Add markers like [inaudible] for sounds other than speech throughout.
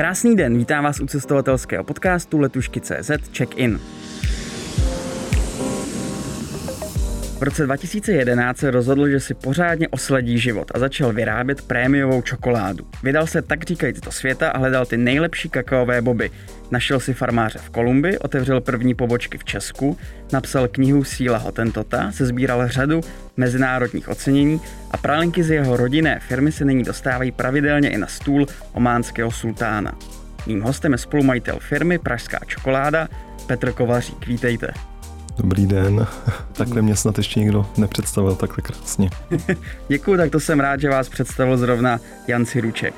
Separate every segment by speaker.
Speaker 1: Krásný den, vítám vás u cestovatelského podcastu Letušky.cz Check-in. V roce 2011 se rozhodl, že si pořádně osledí život a začal vyrábět prémiovou čokoládu. Vydal se tak říkajíc do světa a hledal ty nejlepší kakaové boby. Našel si farmáře v Kolumbii, otevřel první pobočky v Česku, napsal knihu Síla Hotentota, se sbíral řadu mezinárodních ocenění a pralinky z jeho rodinné firmy se nyní dostávají pravidelně i na stůl ománského sultána. Mým hostem je spolumajitel firmy Pražská čokoláda Petr Kovařík. Vítejte.
Speaker 2: Dobrý den. [laughs] Takhle mě snad ještě nikdo nepředstavil takhle krásně. [laughs]
Speaker 1: Děkuji, tak to jsem rád, že vás představil zrovna Jan Siruček.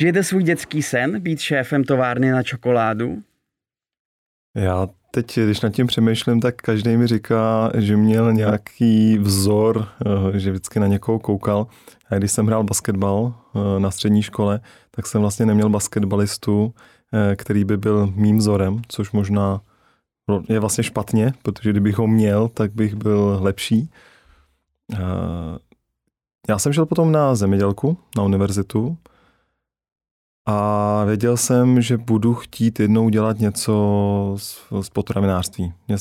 Speaker 1: Žijete svůj dětský sen být šéfem továrny na čokoládu?
Speaker 2: Já teď, když nad tím přemýšlím, tak každý mi říká, že měl nějaký vzor, eh, že vždycky na někoho koukal. A když jsem hrál basketbal eh, na střední škole, tak jsem vlastně neměl basketbalistu, který by byl mým vzorem, což možná je vlastně špatně, protože kdybych ho měl, tak bych byl lepší. Eh, já jsem šel potom na zemědělku, na univerzitu a věděl jsem, že budu chtít jednou dělat něco z potravinářství. Mě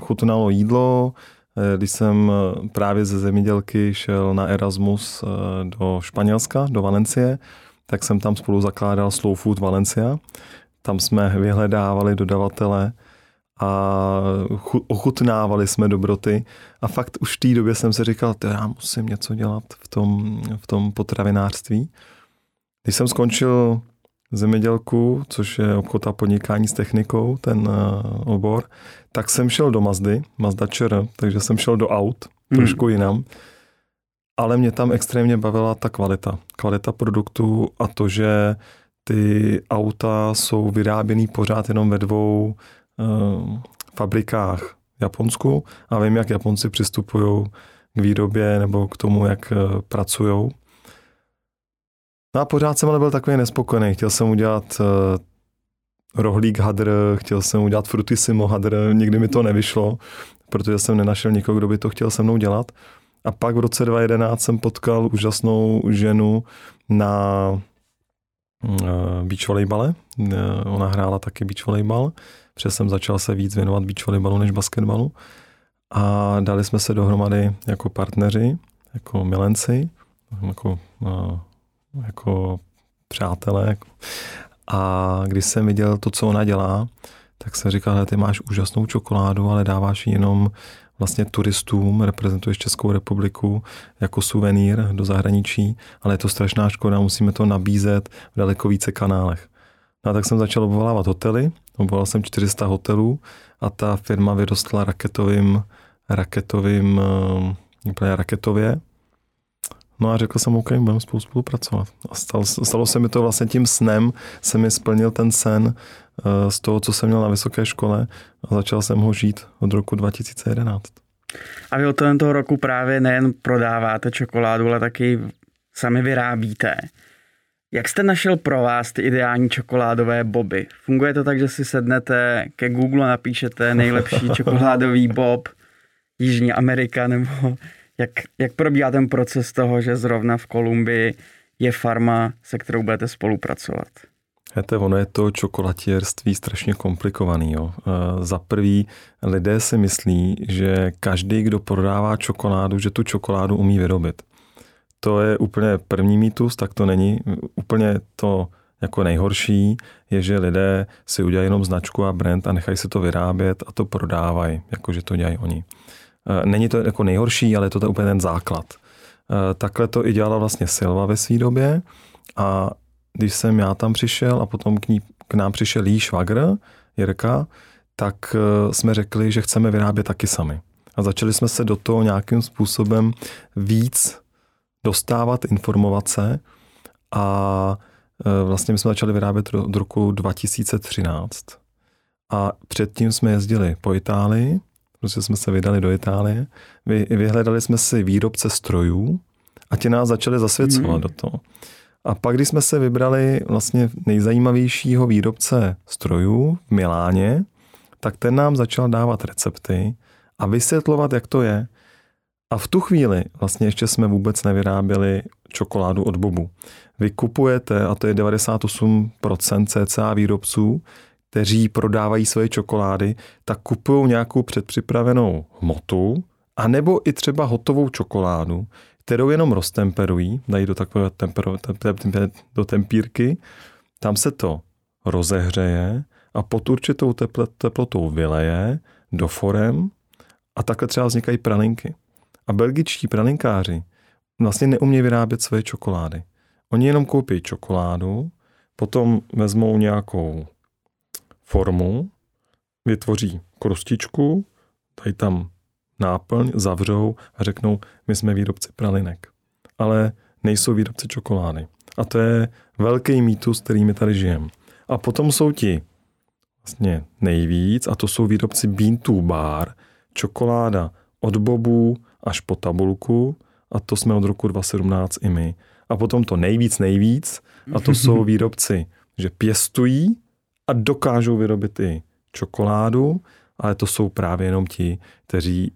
Speaker 2: chutnalo jídlo, eh, když jsem právě ze zemědělky šel na Erasmus do Španělska, do Valencie, tak jsem tam spolu zakládal Slow Food Valencia. Tam jsme vyhledávali dodavatele a ochutnávali jsme dobroty. A fakt už v té době jsem si říkal, to já musím něco dělat v tom, v tom potravinářství. Když jsem skončil zemědělku, což je obchod a podnikání s technikou, ten eh, obor, tak jsem šel do Mazdy, Mazda ČR, takže jsem šel do aut, hmm. trošku jinam ale mě tam extrémně bavila ta kvalita. Kvalita produktu a to, že ty auta jsou vyráběný pořád jenom ve dvou uh, fabrikách v Japonsku a vím, jak Japonci přistupují k výrobě nebo k tomu, jak uh, eh, pracují. No a pořád jsem ale byl takový nespokojený. Chtěl jsem udělat uh, rohlík hadr, chtěl jsem udělat frutissimo hadr, nikdy mi to nevyšlo, protože jsem nenašel nikoho, kdo by to chtěl se mnou dělat. A pak v roce 2011 jsem potkal úžasnou ženu na uh, beach volejbale. Uh, ona hrála taky beach volejbal, protože jsem začal se víc věnovat beach volejbalu než basketbalu. A dali jsme se dohromady jako partneři, jako milenci, jako, uh, jako přátelé. A když jsem viděl to, co ona dělá, tak jsem říkal, ty máš úžasnou čokoládu, ale dáváš ji jenom vlastně turistům, reprezentuješ Českou republiku jako suvenýr do zahraničí, ale je to strašná škoda, musíme to nabízet v daleko více kanálech. No a tak jsem začal obvolávat hotely, obvolal jsem 400 hotelů a ta firma vyrostla raketovým, raketovým, eh, raketově. No a řekl jsem, OK, budeme spolu spolupracovat. A stalo, stalo se mi to vlastně tím snem, se mi splnil ten sen Eh, z toho, co jsem měl na vysoké škole a začal jsem ho žít od roku 2011.
Speaker 1: A vy od toho roku právě nejen prodáváte čokoládu, ale taky sami vyrábíte. Jak jste našel pro vás ty ideální čokoládové boby? Funguje to tak, že si sednete ke Google a napíšete nejlepší [laughs] čokoládový bob Jižní Amerika, nebo jak, jak probíhá ten proces toho, že zrovna v Kolumbii je farma, se kterou budete spolupracovat?
Speaker 2: Víte, ono je to čokolatierství strašně komplikovaný. Jo. E, za prvý, lidé si myslí, že každý, kdo prodává čokoládu, že tu čokoládu umí vyrobit. To je úplně první mýtus, tak to není. Úplně to jako nejhorší je, že lidé si udělají jenom značku a brand a nechají se to vyrábět a to prodávají, jakože to dělají oni. E, není to jako nejhorší, ale je to úplně ten základ. E, takhle to i dělala vlastně Silva ve své době a když jsem já tam přišel a potom k, ní, k nám přišel jí švagr, Jirka, tak eh, jsme řekli, že chceme vyrábět taky sami. A začali jsme se do toho nějakým způsobem víc dostávat, informovat se a eh, vlastně my jsme začali vyrábět od roku 2013. A předtím jsme jezdili po Itálii, protože jsme se vydali do Itálie, Vy, vyhledali jsme si výrobce strojů a ti nás začali zasvěcovat mm. do toho. A pak, když jsme se vybrali vlastně nejzajímavějšího výrobce strojů v Miláně, tak ten nám začal dávat recepty a vysvětlovat, jak to je. A v tu chvíli vlastně ještě jsme vůbec nevyráběli čokoládu od bobu. Vy kupujete, a to je 98% cca výrobců, kteří prodávají svoje čokolády, tak kupují nějakou předpřipravenou hmotu, anebo i třeba hotovou čokoládu, kterou jenom roztemperují, dají do takové tempero, do tempírky, tam se to rozehřeje a pod určitou teplotou vyleje do forem a takhle třeba vznikají pralinky. A belgičtí pralinkáři vlastně neumějí vyrábět své čokolády. Oni jenom koupí čokoládu, potom vezmou nějakou formu, vytvoří krustičku, dají tam náplň, zavřou a řeknou, my jsme výrobci pralinek. Ale nejsou výrobci čokolády. A to je velký mýtus, který my tady žijeme. A potom jsou ti vlastně nejvíc, a to jsou výrobci Bean to Bar, čokoláda od bobů až po tabulku, a to jsme od roku 2017 i my. A potom to nejvíc nejvíc, a to jsou [laughs] výrobci, že pěstují a dokážou vyrobit i čokoládu, ale to jsou právě jenom ti, kteří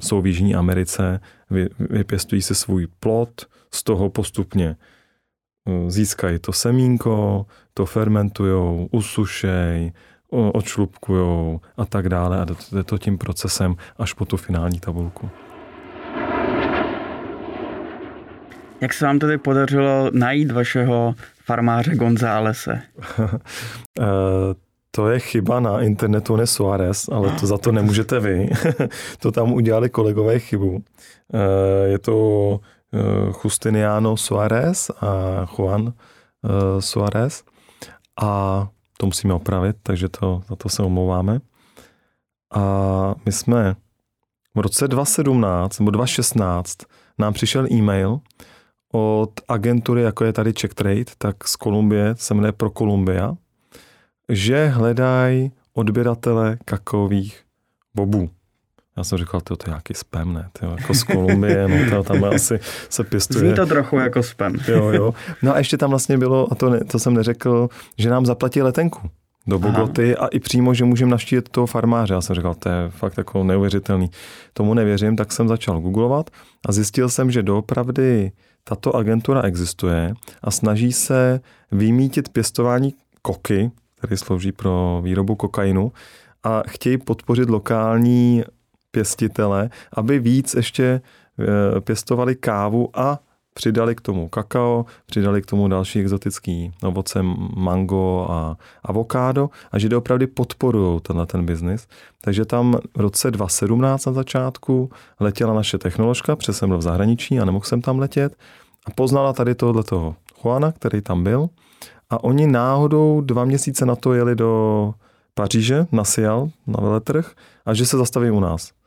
Speaker 2: jsou v Jižní Americe, vy, vypěstují si svůj plot, z toho postupně eh, získají to semínko, to fermentujou, usušej, odšlupkujou a tak dále a jde to tím procesem až po tu finální tabulku.
Speaker 1: Jak se vám tedy podařilo najít vašeho farmáře Gonzálese? [laughs]
Speaker 2: Eh, to je chyba na internetu, ne Suarez, ale to za to nemůžete vy. [laughs] to tam udělali kolegové chybu. Eh, je to eh, Justiniano Suarez a Juan Suarez. A to musíme opravit, takže to, za to se omlouváme. A my jsme v roce 2017 nebo 2016 nám přišel e-mail od agentury, jako je tady Czech Trade, tak z Kolumbie, se jmenuje Pro Columbia, že hledají odběratele kakaových bobů. Já jsem říkal, to je nějaký spam, ne? Tyjo, jako z Kolumbie, no to tam asi se pěstuje.
Speaker 1: Zní to trochu jako spam.
Speaker 2: Jo, jo. No a ještě tam vlastně bylo, a to, ne, to jsem neřekl, že nám zaplatí letenku do Bogoty Aha. a i přímo, že můžeme naštívit toho farmáře. Já jsem říkal, to je fakt jako neuvěřitelný. Tomu nevěřím, tak jsem začal googlovat a zjistil jsem, že doopravdy tato agentura existuje a snaží se vymítit pěstování koky, který slouží pro výrobu kokainu a chtějí podpořit lokální pěstitele, aby víc ještě e, pěstovali kávu a přidali k tomu kakao, přidali k tomu další exotický ovoce, mango a avokádo a že opravdu podporují tenhle ten biznis. Takže tam v roce 2017 na začátku letěla naše technoložka, protože jsem byl v zahraničí a nemohl jsem tam letět a poznala tady toho Juana, který tam byl a oni náhodou dva měsíce na to jeli do Paříže na Sial, na veletrh a že se zastaví u nás.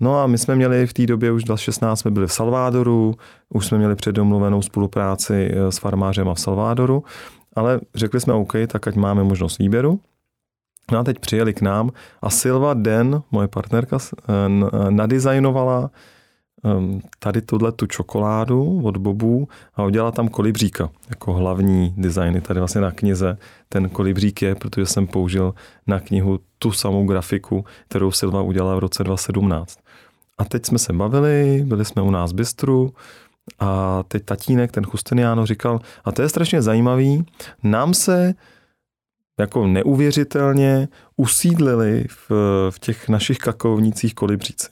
Speaker 2: No a my jsme měli v té době už 2016 jsme byli v Salvadoru, už jsme měli předomluvenou spolupráci eh, s farmářem a v Salvadoru, ale řekli jsme OK, tak ať máme možnost výběru. No a teď přijeli k nám a Silva Den, moje partnerka, eh, nadizajnovala ehm, tady tuhle tu čokoládu od Bobů a udělala tam kolibříka jako hlavní designy. Tady vlastně na knize ten kolibřík je, protože jsem použil na knihu tu samou grafiku, kterou Silva udělala v roce 2017. A teď jsme se bavili, byli jsme u nás v bistru a teď tatínek, ten Justiniano, říkal, a to je strašně zajímavý, nám se jako neuvěřitelně usídlili v, v těch našich kakovnicích kolibříci.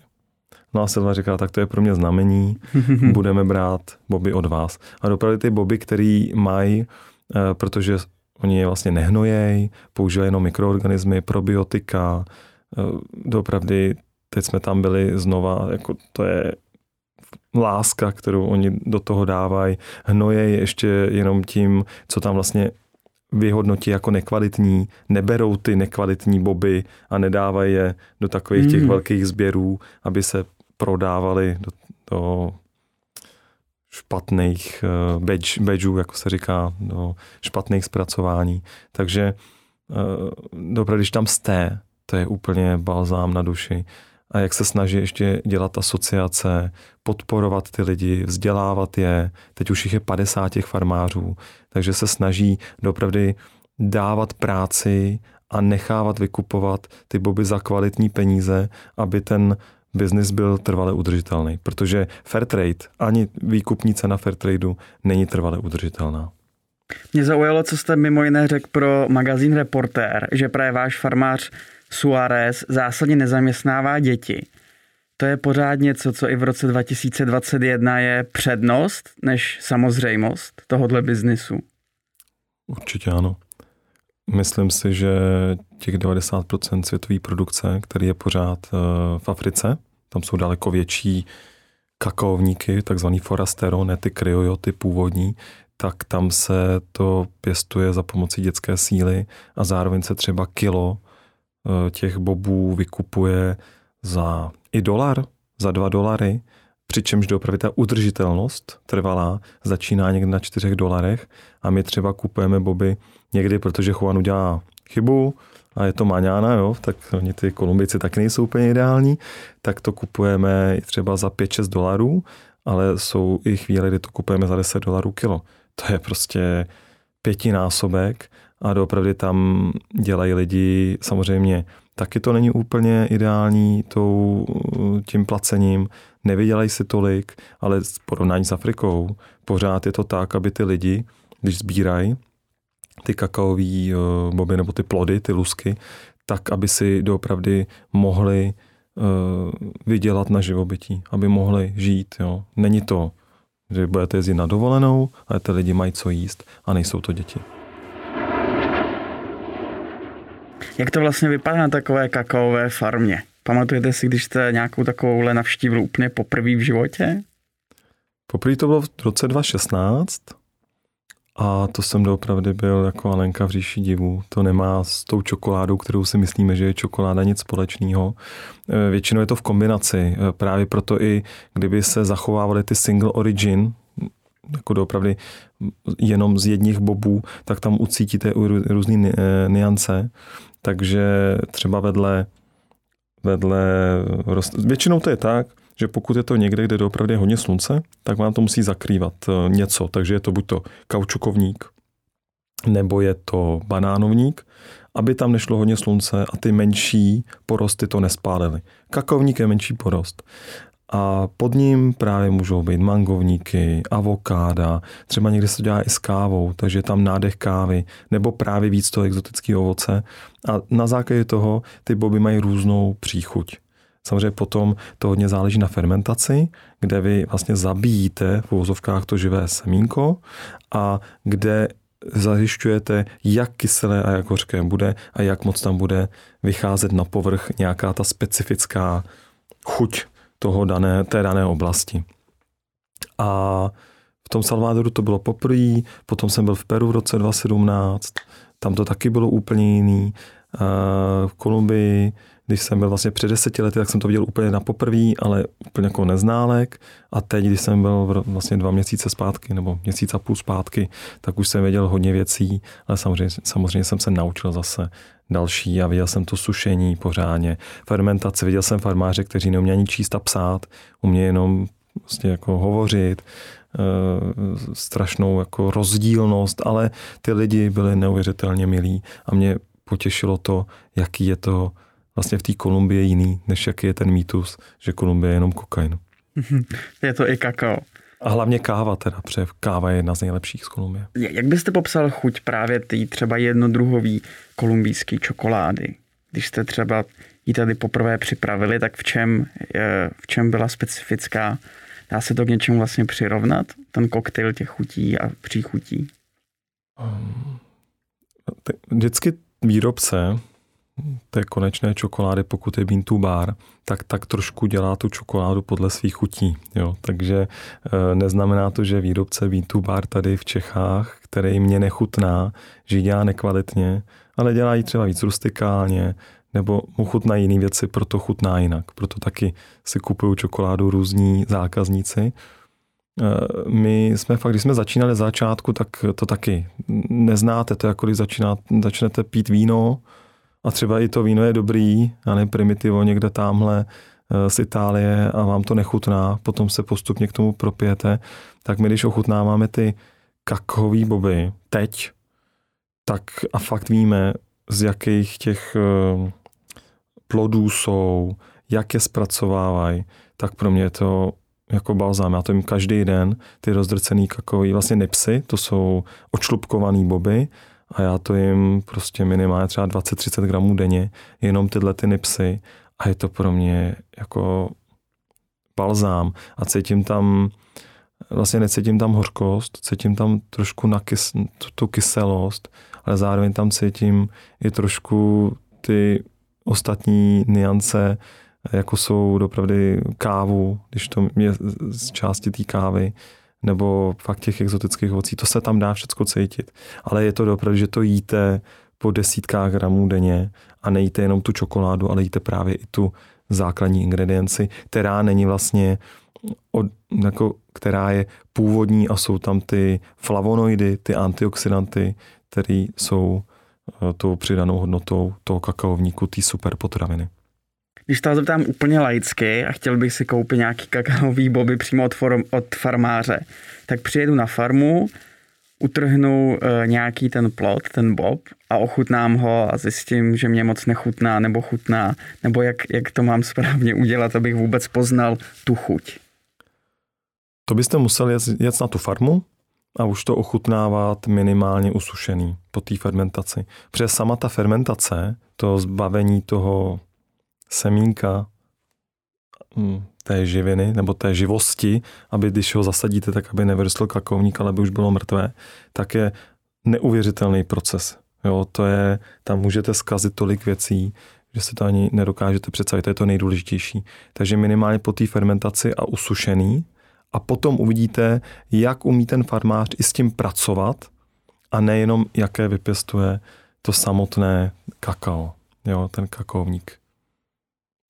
Speaker 2: No a Silva říká, tak to je pro mě znamení, [laughs] budeme brát boby od vás. A dopravili ty boby, který mají, eh, protože oni je vlastně nehnojejí, používají jenom mikroorganismy, probiotika, eh, dopravdy teď jsme tam byli znova, jako to je láska, kterou oni do toho dávají. Hnoje ještě jenom tím, co tam vlastně vyhodnotí jako nekvalitní, neberou ty nekvalitní boby a nedávají je do takových těch mm. velkých sběrů, aby se prodávali do, do špatných uh, badge, badgeů, jako se říká, do špatných zpracování. Takže uh, dobře, když tam jste, to je úplně balzám na duši a jak se snaží ještě dělat asociace, podporovat ty lidi, vzdělávat je. Teď už jich je 50 těch farmářů, takže se snaží dopravdy dávat práci a nechávat vykupovat ty boby za kvalitní peníze, aby ten biznis byl trvale udržitelný, protože fair trade, ani výkupní cena fair tradeu není trvale udržitelná.
Speaker 1: Mě zaujalo, co jste mimo jiné řekl pro magazín Reportér, že právě váš farmář Suárez zásadně nezaměstnává děti. To je pořád něco, co i v roce 2021 je přednost než samozřejmost tohohle biznisu.
Speaker 2: Určitě ano. Myslím si, že těch 90% světové produkce, který je pořád eh, v Africe, tam jsou daleko větší kakaovníky, takzvaný forastero, ne ty kryojo, ty původní, tak tam se to pěstuje za pomocí dětské síly a zároveň se třeba kilo těch bobů vykupuje za i dolar, za dva dolary, přičemž doopravdy ta udržitelnost trvalá začíná někde na čtyřech dolarech a my třeba kupujeme boby někdy, protože Juan udělá chybu a je to maňána, jo, tak oni ty Kolumbici taky nejsou úplně ideální, tak to kupujeme třeba za 5-6 dolarů, ale jsou i chvíle, kdy to kupujeme za 10 dolarů kilo. To je prostě pětinásobek a doopravdy tam dělají lidi samozřejmě taky to není úplně ideální tou, tím placením, nevydělají si tolik, ale v porovnání s Afrikou pořád je to tak, aby ty lidi, když sbírají ty kakaový uh, boby nebo ty plody, ty lusky, tak, aby si doopravdy mohli uh, vydělat na živobytí, aby mohli žít. Jo. Není to, že budete jezdit na dovolenou, ale ty lidi mají co jíst a nejsou to děti.
Speaker 1: Jak to vlastně vypadá na takové kakaové farmě? Pamatujete si, když jste nějakou takovouhle navštívil úplně poprvé v životě?
Speaker 2: Poprvé to bylo v roce 2016 a to jsem doopravdy byl jako Alenka v říši divů. To nemá s tou čokoládou, kterou si myslíme, že je čokoláda nic společného. E, většinou je to v kombinaci. E, právě proto i kdyby se zachovávaly ty single origin, jako doopravdy jenom z jedních bobů, tak tam ucítíte různé e, niance. Takže třeba vedle, vedle většinou to je tak, že pokud je to někde, kde doopravdy je hodně slunce, tak vám to musí zakrývat eh, něco. Takže je to buď to kaučukovník, nebo je to banánovník, aby tam nešlo hodně slunce a ty menší porosty to nespálily. Kakovník je menší porost a pod ním právě můžou být mangovníky, avokáda, třeba někde se to dělá i s kávou, takže je tam nádech kávy, nebo právě víc toho exotického ovoce. A na základě toho ty boby mají různou příchuť. Samozřejmě potom to hodně záleží na fermentaci, kde vy vlastně zabíjíte v uvozovkách to živé semínko a kde zajišťujete, jak kyselé a jak hořké bude a jak moc tam bude vycházet na povrch nějaká ta specifická chuť toho dané, té dané oblasti. A v tom Salvadoru to bylo poprvé, potom jsem byl v Peru v roce 2017, tam to taky bylo úplně jiný. V Kolumbii, když jsem byl vlastně před deseti lety, tak jsem to viděl úplně na poprvé, ale úplně jako neználek. A teď, když jsem byl vlastně dva měsíce zpátky, nebo měsíc a půl zpátky, tak už jsem věděl hodně věcí, ale samozřejmě, samozřejmě jsem se naučil zase další a viděl jsem to sušení pořádně, fermentaci, viděl jsem farmáře, kteří neumějí ani číst a psát, umějí jenom vlastně jako hovořit, e, strašnou jako rozdílnost, ale ty lidi byli neuvěřitelně milí a mě potěšilo to, jaký je to vlastně v té Kolumbii jiný, než jaký je ten mýtus, že Kolumbie je jenom kokain. [laughs]
Speaker 1: Je to i kakao.
Speaker 2: A hlavně káva teda, protože káva je jedna z nejlepších z Kolumbie.
Speaker 1: Jak byste popsal chuť právě té třeba jednodruhový kolumbijské čokolády? Když jste třeba ji tady poprvé připravili, tak v čem, v čem byla specifická? Dá se to k něčemu vlastně přirovnat? Ten koktejl těch chutí a příchutí? Um,
Speaker 2: vždycky výrobce té konečné čokolády, pokud je bean to bar, tak tak trošku dělá tu čokoládu podle svých chutí. Jo. Takže e, neznamená to, že výrobce bean to bar tady v Čechách, který mě nechutná, že ji dělá nekvalitně, ale dělá ji třeba víc rustikálně, nebo mu chutná jiné věci, proto chutná jinak. Proto taky si kupují čokoládu různí zákazníci. E, my jsme fakt, když jsme začínali začátku, tak to taky neznáte. To jako když začíná, začnete pít víno, a třeba i to víno je dobrý, a ne primitivo někde tamhle eh, z Itálie a vám to nechutná, potom se postupně k tomu propijete, tak my když ochutnáváme ty kakaový boby teď, tak a fakt víme, z jakých těch eh, plodů jsou, jak je zpracovávají, tak pro mě je to jako balzám. Já to jim každý den, ty rozdrcený kakový, vlastně nipsy, to jsou očlupkovaný boby a já to jim prostě minimálně třeba 20-30 gramů denně, jenom tyhle ty nipsy. A je to pro mě jako balzám. A cítím tam, vlastně necítím tam hořkost, cítím tam trošku nakys, tu, tu kyselost, ale zároveň tam cítím i trošku ty ostatní niance, jako jsou dopravdy kávu, když to je z části té kávy, nebo fakt těch exotických ovocí, to se tam dá všechno cítit. Ale je to dopravdy, že to jíte po desítkách gramů denně a nejíte jenom tu čokoládu, ale jíte právě i tu základní ingredienci, která není vlastně, od, jako, která je původní a jsou tam ty flavonoidy, ty antioxidanty, které jsou eh, tou přidanou hodnotou toho kakaovníku, té super potraviny.
Speaker 1: Když to zeptám úplně laicky a chtěl bych si koupit nějaký kakaový boby přímo od, form, od farmáře, tak přijedu na farmu, utrhnu e, nějaký ten plot, ten bob a ochutnám ho a zjistím, že mě moc nechutná nebo chutná, nebo jak, jak to mám správně udělat, abych vůbec poznal tu chuť.
Speaker 2: To byste museli jet, jet na tu farmu a už to ochutnávat minimálně usušený po té fermentaci. Protože sama ta fermentace, to zbavení toho semínka hm, té živiny nebo té živosti, aby když ho zasadíte, tak aby nevyrostl kakovník, ale aby už bylo mrtvé, tak je neuvěřitelný proces. Jo, to je, tam můžete zkazit tolik věcí, že si to ani nedokážete představit, to je to nejdůležitější. Takže minimálně po té fermentaci a usušený a potom uvidíte, jak umí ten farmář i s tím pracovat a nejenom jaké vypěstuje to samotné kakao, jo, ten kakaovník.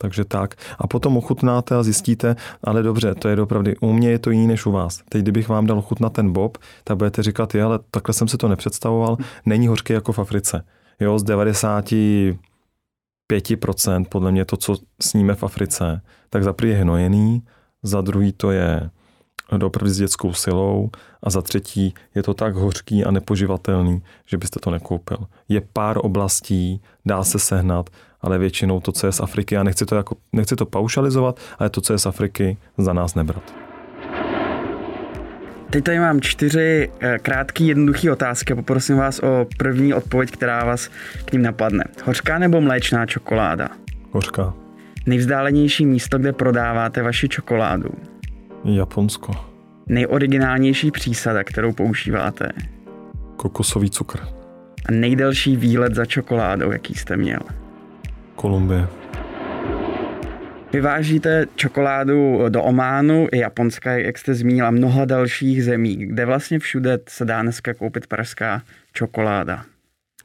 Speaker 2: Takže tak. A potom ochutnáte a zjistíte, ale dobře, to je opravdu, u mě je to jiný než u vás. Teď, kdybych vám dal ochutnat ten bob, tak budete říkat, je, ale takhle jsem se to nepředstavoval, není hořký jako v Africe. Jo, z 95% podle mě to, co sníme v Africe, tak za je hnojený, za druhý to je opravdu s dětskou silou a za třetí je to tak hořký a nepoživatelný, že byste to nekoupil. Je pár oblastí, dá se sehnat, ale většinou to, co je z Afriky, já nechci to, jako, nechci to paušalizovat, ale to, co je z Afriky, za nás nebrat.
Speaker 1: Teď tady mám čtyři eh, krátké, jednoduché otázky. Poprosím vás o první odpověď, která vás k ním napadne. Hořká nebo mléčná čokoláda?
Speaker 2: Hořká.
Speaker 1: Nejvzdálenější místo, kde prodáváte vaši čokoládu?
Speaker 2: Japonsko.
Speaker 1: Nejoriginálnější přísada, kterou používáte?
Speaker 2: Kokosový cukr.
Speaker 1: A nejdelší výlet za čokoládou, jaký jste měl?
Speaker 2: Kolumbie.
Speaker 1: Vyvážíte čokoládu do Ománu, i Japonska, jak jste zmínila, mnoha dalších zemí. Kde vlastně všude se dá dneska koupit pražská čokoláda?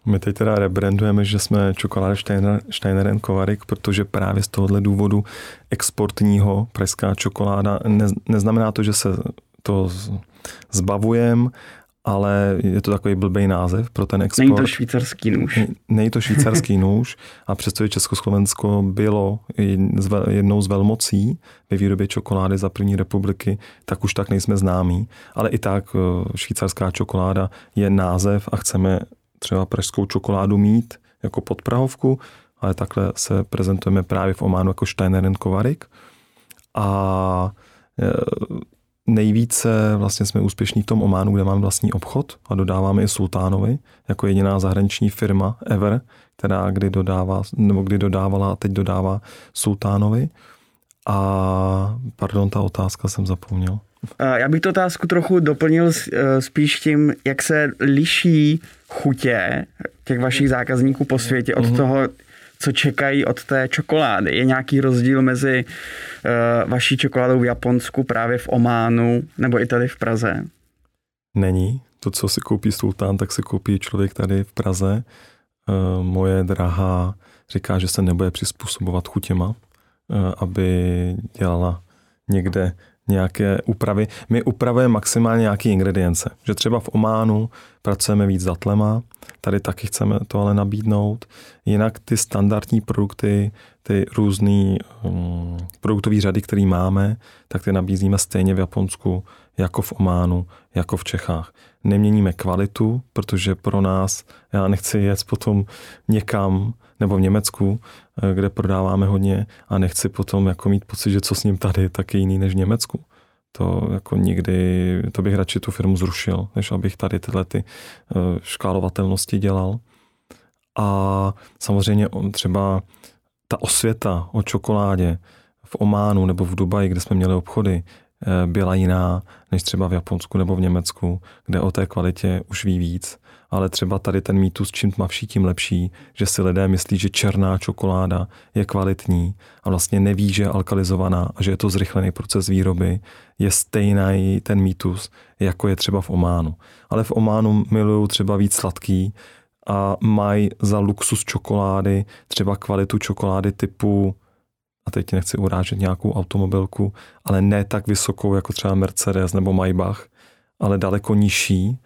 Speaker 2: My teď teda rebrandujeme, že jsme čokoláda Steiner, Steiner Kovarik, protože právě z tohohle důvodu exportního pražská čokoláda ne, neznamená to, že se to zbavujeme, ale je to takový blbý název pro ten export.
Speaker 1: Není to švýcarský nůž.
Speaker 2: Není to švýcarský nůž a přestože Československo bylo jednou z velmocí ve výrobě čokolády za první republiky, tak už tak nejsme známí. Ale i tak eh, švýcarská čokoláda je název a chceme třeba pražskou čokoládu mít jako podprahovku, ale takhle se prezentujeme právě v Ománu jako Steiner Kovarik. A eh, Nejvíce vlastně jsme úspěšní v tom Ománu, kde máme vlastní obchod a dodáváme i Sultánovi jako jediná zahraniční firma ever, která kdy dodává, nebo kdy dodávala a teď dodává Sultánovi. A pardon, ta otázka jsem zapomněl.
Speaker 1: Já bych tu otázku trochu doplnil e, spíš tím, jak se liší chutě těch vašich zákazníků po světě od mhm. toho, co čekají od té čokolády. Je nějaký rozdíl mezi uh, vaší čokoládou v Japonsku, právě v Ománu, nebo i tady v Praze?
Speaker 2: Není. To, co si koupí sultán, tak si koupí člověk tady v Praze. Uh, moje drahá říká, že se nebude přizpůsobovat chutěma, uh, aby dělala někde nějaké úpravy. My upravujeme maximálně nějaké ingredience. Že třeba v Ománu pracujeme víc s datlema, tady taky chceme to ale nabídnout. Jinak ty standardní produkty, ty různé um, produktové řady, které máme, tak ty nabízíme stejně v Japonsku jako v Ománu, jako v Čechách. Neměníme kvalitu, protože pro nás, já nechci jet potom někam, nebo v Německu, eh, kde prodáváme hodně a nechci potom jako mít pocit, že co s ním tady, tak je jiný než v Německu. To jako nikdy, to bych radši tu firmu zrušil, než abych tady tyhle ty eh, škálovatelnosti dělal. A samozřejmě třeba ta osvěta o čokoládě v Ománu nebo v Dubaji, kde jsme měli obchody, eh, byla jiná než třeba v Japonsku nebo v Německu, kde o té kvalitě už ví víc. Ale třeba tady ten mýtus, čím tmavší, tím lepší, že si lidé myslí, že černá čokoláda je kvalitní a vlastně neví, že je alkalizovaná a že je to zrychlený proces výroby, je stejný ten mýtus, jako je třeba v Ománu. Ale v Ománu milují třeba víc sladký, a mají za luxus čokolády třeba kvalitu čokolády typu a teď nechci urážet nějakou automobilku, ale ne tak vysokou jako třeba Mercedes nebo Maybach, ale daleko nižší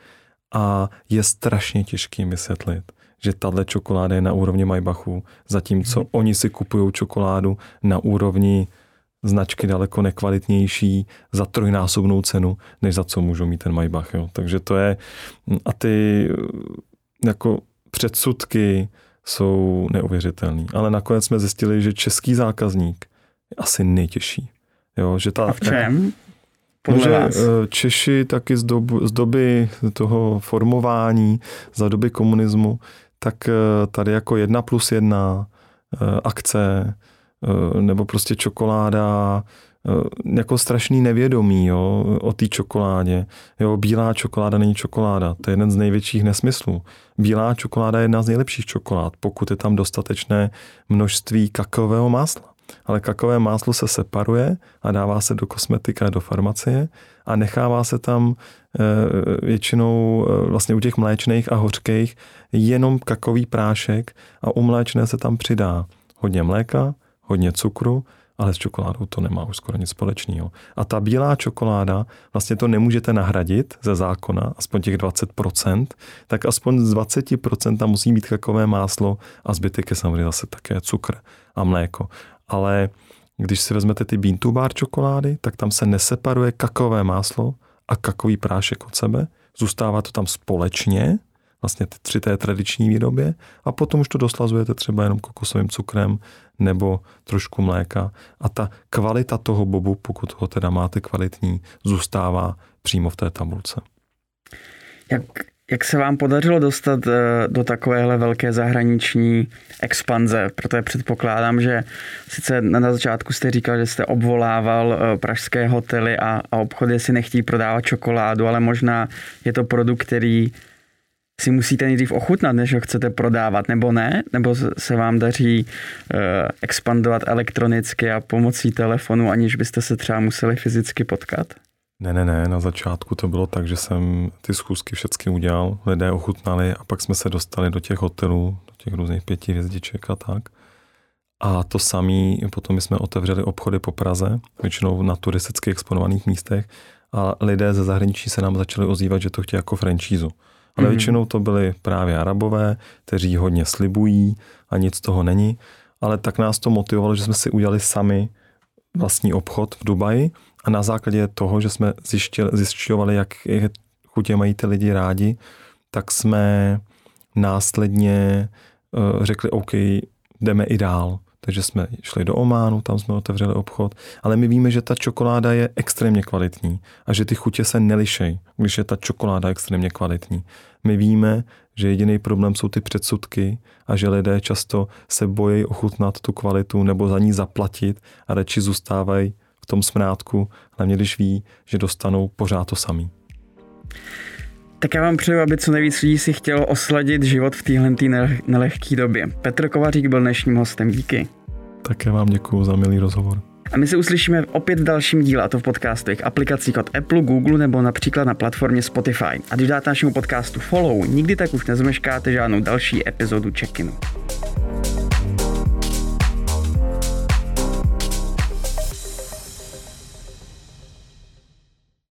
Speaker 2: a je strašně těžký vysvětlit, že tahle čokoláda je na úrovni Maybachu, zatímco hmm. oni si kupují čokoládu na úrovni značky daleko nekvalitnější za trojnásobnou cenu, než za co můžou mít ten Maybach. Jo. Takže to je, a ty jako předsudky jsou neuvěřitelný. Ale nakonec jsme zjistili, že český zákazník je asi nejtěžší. Jo, že ta,
Speaker 1: A v čem?
Speaker 2: Podle že vás? Eh, Češi taky z, dobu, z doby toho formování, za doby komunismu, tak eh, tady jako jedna plus jedna eh, akce, nebo prostě čokoláda, jako strašný nevědomí jo, o té čokoládě. Jo, bílá čokoláda není čokoláda, to je jeden z největších nesmyslů. Bílá čokoláda je jedna z nejlepších čokolád, pokud je tam dostatečné množství kakaového másla. Ale kakové máslo se separuje a dává se do kosmetika a do farmacie a nechává se tam e, většinou e, vlastně u těch mléčných a hořkých jenom kakový prášek a u mléčné se tam přidá hodně mléka, hodně cukru ale s čokoládou to nemá už skoro nic společného. A ta bílá čokoláda, vlastně to nemůžete nahradit ze zákona, aspoň těch 20%, tak aspoň z 20% tam musí být kakové máslo a zbytek je samozřejmě zase také cukr a mléko. Ale když si vezmete ty bean to bar čokolády, tak tam se neseparuje kakové máslo a kakový prášek od sebe, zůstává to tam společně, vlastně ty tři té tradiční výrobě a potom už to doslazujete třeba jenom kokosovým cukrem nebo trošku mléka a ta kvalita toho bobu, pokud ho teda máte kvalitní, zůstává přímo v té tabulce.
Speaker 1: Jak, jak se vám podařilo dostat eh, do takovéhle velké zahraniční expanze? Protože předpokládám, že sice na začátku jste říkal, že jste obvolával eh, pražské hotely a, a obchody si nechtí prodávat čokoládu, ale možná je to produkt, který si musíte nejdřív ochutnat, než ho chcete prodávat, nebo ne? Nebo se vám daří uh, expandovat elektronicky a pomocí telefonu, aniž byste se třeba museli fyzicky potkat?
Speaker 2: Ne, ne, ne, na začátku to bylo tak, že jsem ty schůzky všechny udělal, lidé ochutnali a pak jsme se dostali do těch hotelů, do těch různých pěti hvězdiček a tak. A to samý, potom jsme otevřeli obchody po Praze, většinou na turisticky exponovaných místech a lidé ze zahraničí se nám začali ozývat, že to chtějí jako franšízu ale mm-hmm. většinou to byli právě arabové, kteří hodně slibují a nic z toho není, ale tak nás to motivovalo, že jsme si udělali sami vlastní obchod v Dubaji a na základě toho, že jsme zjišťovali, jak chutě mají ty lidi rádi, tak jsme následně uh, řekli, OK, jdeme i dál. Takže jsme šli do Ománu, tam jsme otevřeli obchod, ale my víme, že ta čokoláda je extrémně kvalitní a že ty chutě se nelišej, když je ta čokoláda extrémně kvalitní. My víme, že jediný problém jsou ty předsudky a že lidé často se bojí ochutnat tu kvalitu nebo za ní zaplatit a radši zůstávají tom smrádku, hlavně když ví, že dostanou pořád to samý.
Speaker 1: Tak já vám přeju, aby co nejvíc lidí si chtělo osladit život v téhle nelehké době. Petr Kovařík byl dnešním hostem, díky.
Speaker 2: Také vám děkuji za milý rozhovor.
Speaker 1: A my se uslyšíme opět v dalším díle, a to v podcastových aplikacích od Apple, Google nebo například na platformě Spotify. A když dáte našemu podcastu follow, nikdy tak už nezmeškáte žádnou další epizodu check-inu.